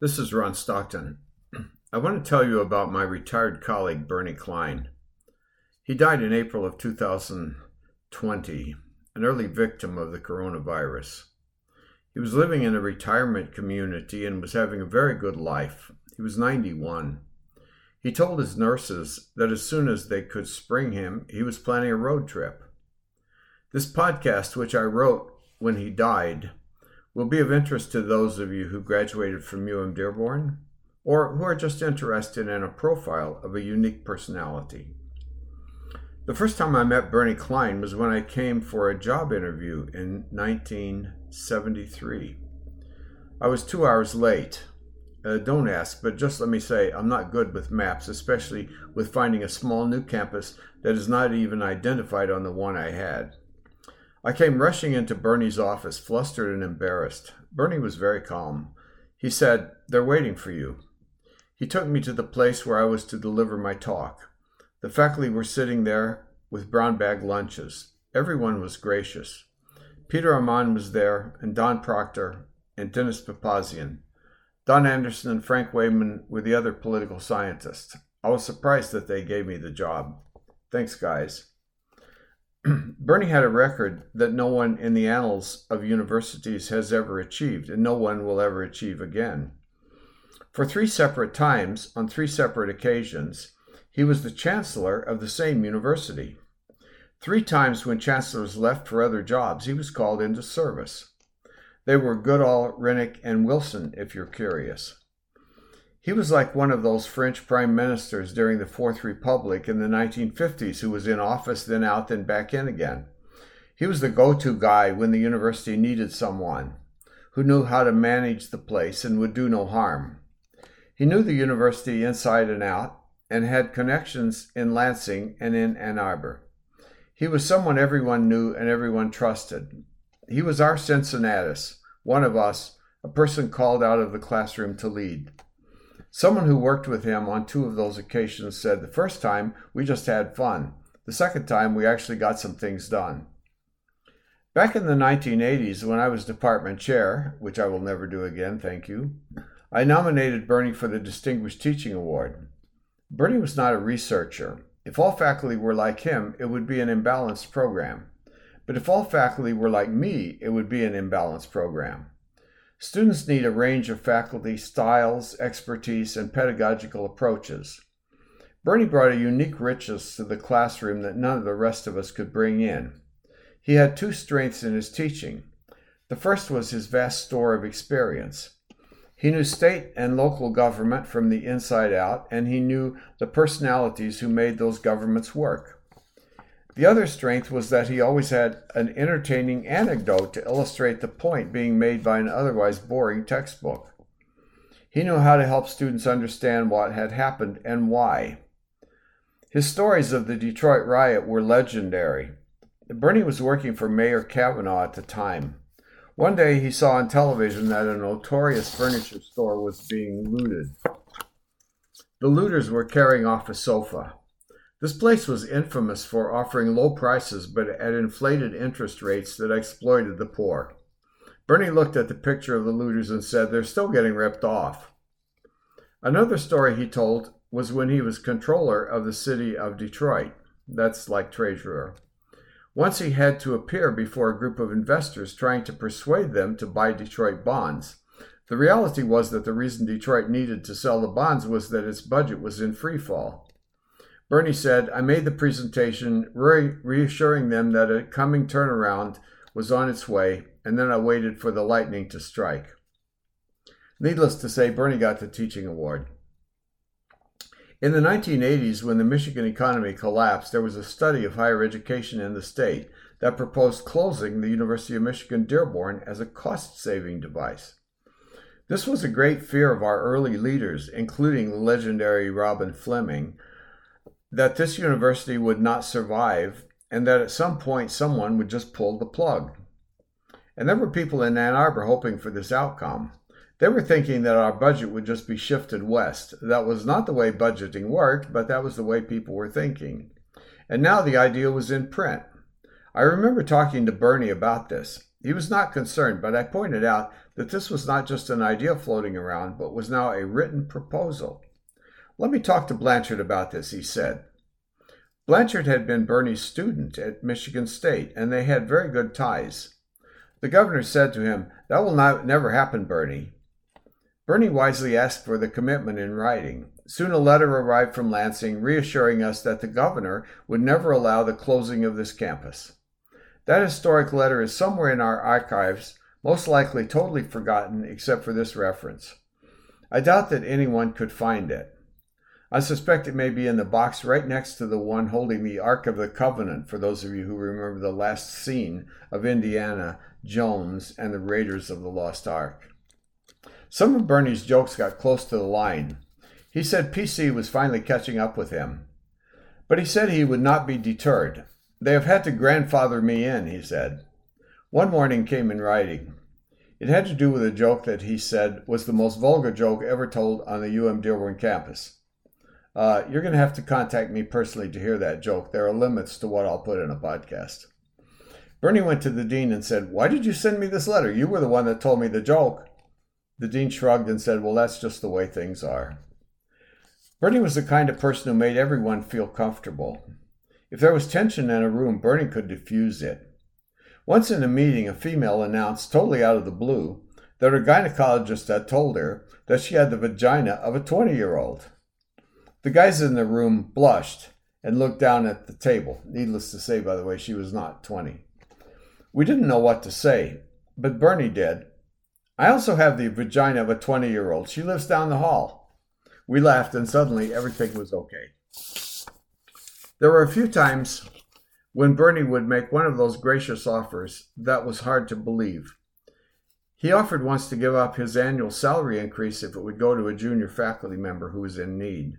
This is Ron Stockton. I want to tell you about my retired colleague, Bernie Klein. He died in April of 2020, an early victim of the coronavirus. He was living in a retirement community and was having a very good life. He was 91. He told his nurses that as soon as they could spring him, he was planning a road trip. This podcast, which I wrote when he died, will be of interest to those of you who graduated from UM Dearborn or who are just interested in a profile of a unique personality. The first time I met Bernie Klein was when I came for a job interview in 1973. I was two hours late. Uh, don't ask, but just let me say I'm not good with maps, especially with finding a small new campus that is not even identified on the one I had. I came rushing into Bernie's office, flustered and embarrassed. Bernie was very calm. He said, They're waiting for you. He took me to the place where I was to deliver my talk. The faculty were sitting there with brown bag lunches. Everyone was gracious. Peter Armand was there, and Don Proctor, and Dennis Papazian. Don Anderson and Frank Wayman were the other political scientists. I was surprised that they gave me the job. Thanks, guys. Bernie had a record that no one in the annals of universities has ever achieved, and no one will ever achieve again. For three separate times, on three separate occasions, he was the chancellor of the same university. Three times, when chancellors left for other jobs, he was called into service. They were Goodall, Renick, and Wilson, if you're curious. He was like one of those French prime ministers during the Fourth Republic in the 1950s who was in office, then out, then back in again. He was the go to guy when the university needed someone who knew how to manage the place and would do no harm. He knew the university inside and out and had connections in Lansing and in Ann Arbor. He was someone everyone knew and everyone trusted. He was our Cincinnatus, one of us, a person called out of the classroom to lead. Someone who worked with him on two of those occasions said the first time we just had fun. The second time we actually got some things done. Back in the 1980s, when I was department chair, which I will never do again, thank you, I nominated Bernie for the Distinguished Teaching Award. Bernie was not a researcher. If all faculty were like him, it would be an imbalanced program. But if all faculty were like me, it would be an imbalanced program. Students need a range of faculty styles, expertise, and pedagogical approaches. Bernie brought a unique richness to the classroom that none of the rest of us could bring in. He had two strengths in his teaching. The first was his vast store of experience. He knew state and local government from the inside out, and he knew the personalities who made those governments work. The other strength was that he always had an entertaining anecdote to illustrate the point being made by an otherwise boring textbook. He knew how to help students understand what had happened and why. His stories of the Detroit riot were legendary. Bernie was working for Mayor Cavanagh at the time. One day he saw on television that a notorious furniture store was being looted. The looters were carrying off a sofa. This place was infamous for offering low prices but at inflated interest rates that exploited the poor. Bernie looked at the picture of the looters and said, They're still getting ripped off. Another story he told was when he was controller of the city of Detroit. That's like treasurer. Once he had to appear before a group of investors trying to persuade them to buy Detroit bonds. The reality was that the reason Detroit needed to sell the bonds was that its budget was in free fall. Bernie said, I made the presentation, re- reassuring them that a coming turnaround was on its way, and then I waited for the lightning to strike. Needless to say, Bernie got the teaching award. In the 1980s, when the Michigan economy collapsed, there was a study of higher education in the state that proposed closing the University of Michigan Dearborn as a cost saving device. This was a great fear of our early leaders, including the legendary Robben Fleming, that this university would not survive and that at some point someone would just pull the plug. And there were people in Ann Arbor hoping for this outcome. They were thinking that our budget would just be shifted west. That was not the way budgeting worked, but that was the way people were thinking. And now the idea was in print. I remember talking to Bernie about this. He was not concerned, but I pointed out that this was not just an idea floating around, but was now a written proposal. Let me talk to Blanchard about this, he said. Blanchard had been Bernie's student at Michigan State, and they had very good ties. The governor said to him, That will not, never happen, Bernie. Bernie wisely asked for the commitment in writing. Soon a letter arrived from Lansing reassuring us that the governor would never allow the closing of this campus. That historic letter is somewhere in our archives, most likely totally forgotten except for this reference. I doubt that anyone could find it. I suspect it may be in the box right next to the one holding the Ark of the Covenant, for those of you who remember the last scene of Indiana Jones and the Raiders of the Lost Ark. Some of Bernie's jokes got close to the line. He said PC was finally catching up with him. But he said he would not be deterred. They have had to grandfather me in, he said. One warning came in writing. It had to do with a joke that he said was the most vulgar joke ever told on the UM Dearborn campus. Uh, you're going to have to contact me personally to hear that joke. There are limits to what I'll put in a podcast. Bernie went to the dean and said, Why did you send me this letter? You were the one that told me the joke. The dean shrugged and said, Well, that's just the way things are. Bernie was the kind of person who made everyone feel comfortable. If there was tension in a room, Bernie could diffuse it. Once in a meeting, a female announced, totally out of the blue, that her gynecologist had told her that she had the vagina of a 20 year old. The guys in the room blushed and looked down at the table. Needless to say, by the way, she was not 20. We didn't know what to say, but Bernie did. I also have the vagina of a 20 year old. She lives down the hall. We laughed, and suddenly everything was okay. There were a few times when Bernie would make one of those gracious offers that was hard to believe. He offered once to give up his annual salary increase if it would go to a junior faculty member who was in need.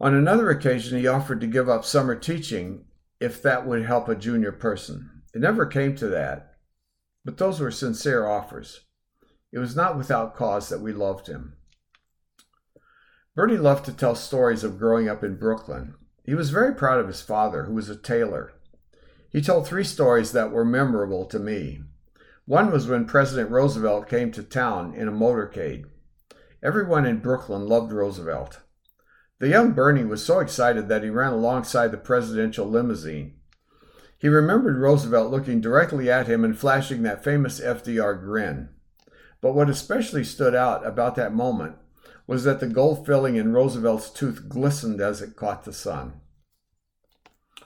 On another occasion, he offered to give up summer teaching if that would help a junior person. It never came to that, but those were sincere offers. It was not without cause that we loved him. Bernie loved to tell stories of growing up in Brooklyn. He was very proud of his father, who was a tailor. He told three stories that were memorable to me. One was when President Roosevelt came to town in a motorcade. Everyone in Brooklyn loved Roosevelt. The young Bernie was so excited that he ran alongside the presidential limousine. He remembered Roosevelt looking directly at him and flashing that famous FDR grin. But what especially stood out about that moment was that the gold filling in Roosevelt's tooth glistened as it caught the sun.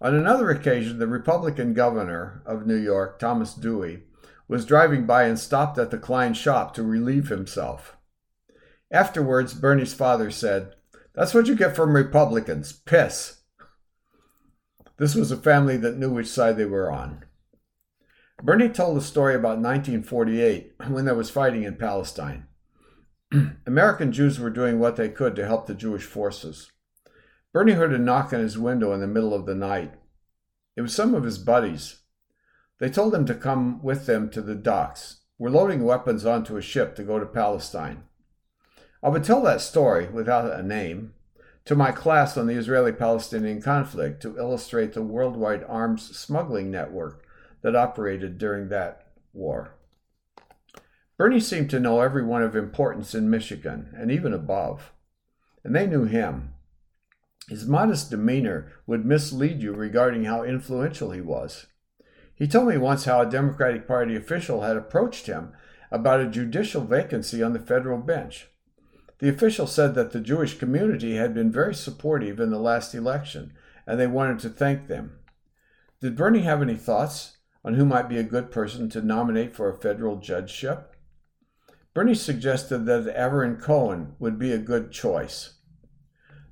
On another occasion, the Republican governor of New York, Thomas Dewey, was driving by and stopped at the Klein shop to relieve himself. Afterwards, Bernie's father said, that's what you get from Republicans piss. This was a family that knew which side they were on. Bernie told a story about 1948 when there was fighting in Palestine. American Jews were doing what they could to help the Jewish forces. Bernie heard a knock on his window in the middle of the night. It was some of his buddies. They told him to come with them to the docks. We're loading weapons onto a ship to go to Palestine. I would tell that story without a name to my class on the Israeli Palestinian conflict to illustrate the worldwide arms smuggling network that operated during that war. Bernie seemed to know everyone of importance in Michigan and even above, and they knew him. His modest demeanor would mislead you regarding how influential he was. He told me once how a Democratic Party official had approached him about a judicial vacancy on the federal bench. The official said that the Jewish community had been very supportive in the last election, and they wanted to thank them. Did Bernie have any thoughts on who might be a good person to nominate for a federal judgeship? Bernie suggested that Avern Cohn would be a good choice.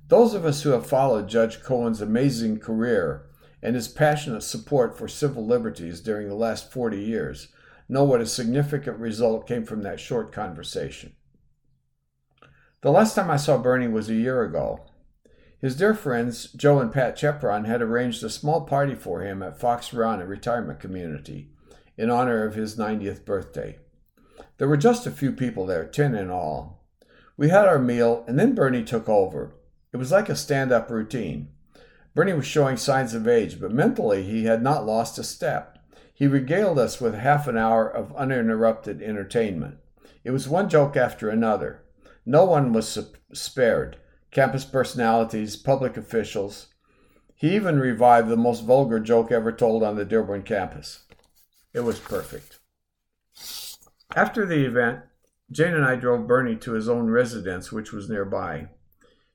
Those of us who have followed Judge Cohn's amazing career and his passionate support for civil liberties during the last 40 years know what a significant result came from that short conversation. The last time I saw Bernie was a year ago. His dear friends, Joe and Pat Chepron, had arranged a small party for him at Fox Run, a retirement community, in honor of his 90th birthday. There were just a few people there, 10 in all. We had our meal, and then Bernie took over. It was like a stand up routine. Bernie was showing signs of age, but mentally he had not lost a step. He regaled us with half an hour of uninterrupted entertainment. It was one joke after another. No one was spared campus personalities, public officials. He even revived the most vulgar joke ever told on the Dearborn campus. It was perfect. After the event, Jane and I drove Bernie to his own residence, which was nearby.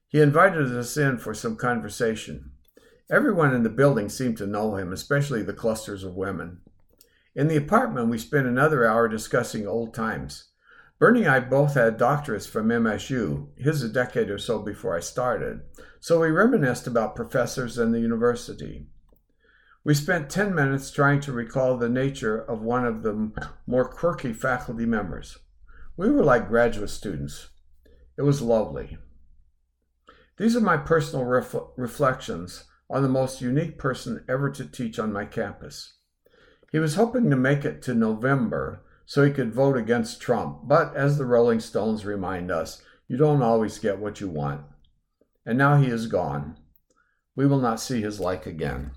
He invited us in for some conversation. Everyone in the building seemed to know him, especially the clusters of women. In the apartment, we spent another hour discussing old times. Bernie and I both had doctorates from MSU, his a decade or so before I started, so we reminisced about professors and the university. We spent 10 minutes trying to recall the nature of one of the more quirky faculty members. We were like graduate students. It was lovely. These are my personal ref- reflections on the most unique person ever to teach on my campus. He was hoping to make it to November so he could vote against Trump. But as the Rolling Stones remind us, you don't always get what you want. And now he is gone. We will not see his like again.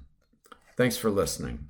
Thanks for listening.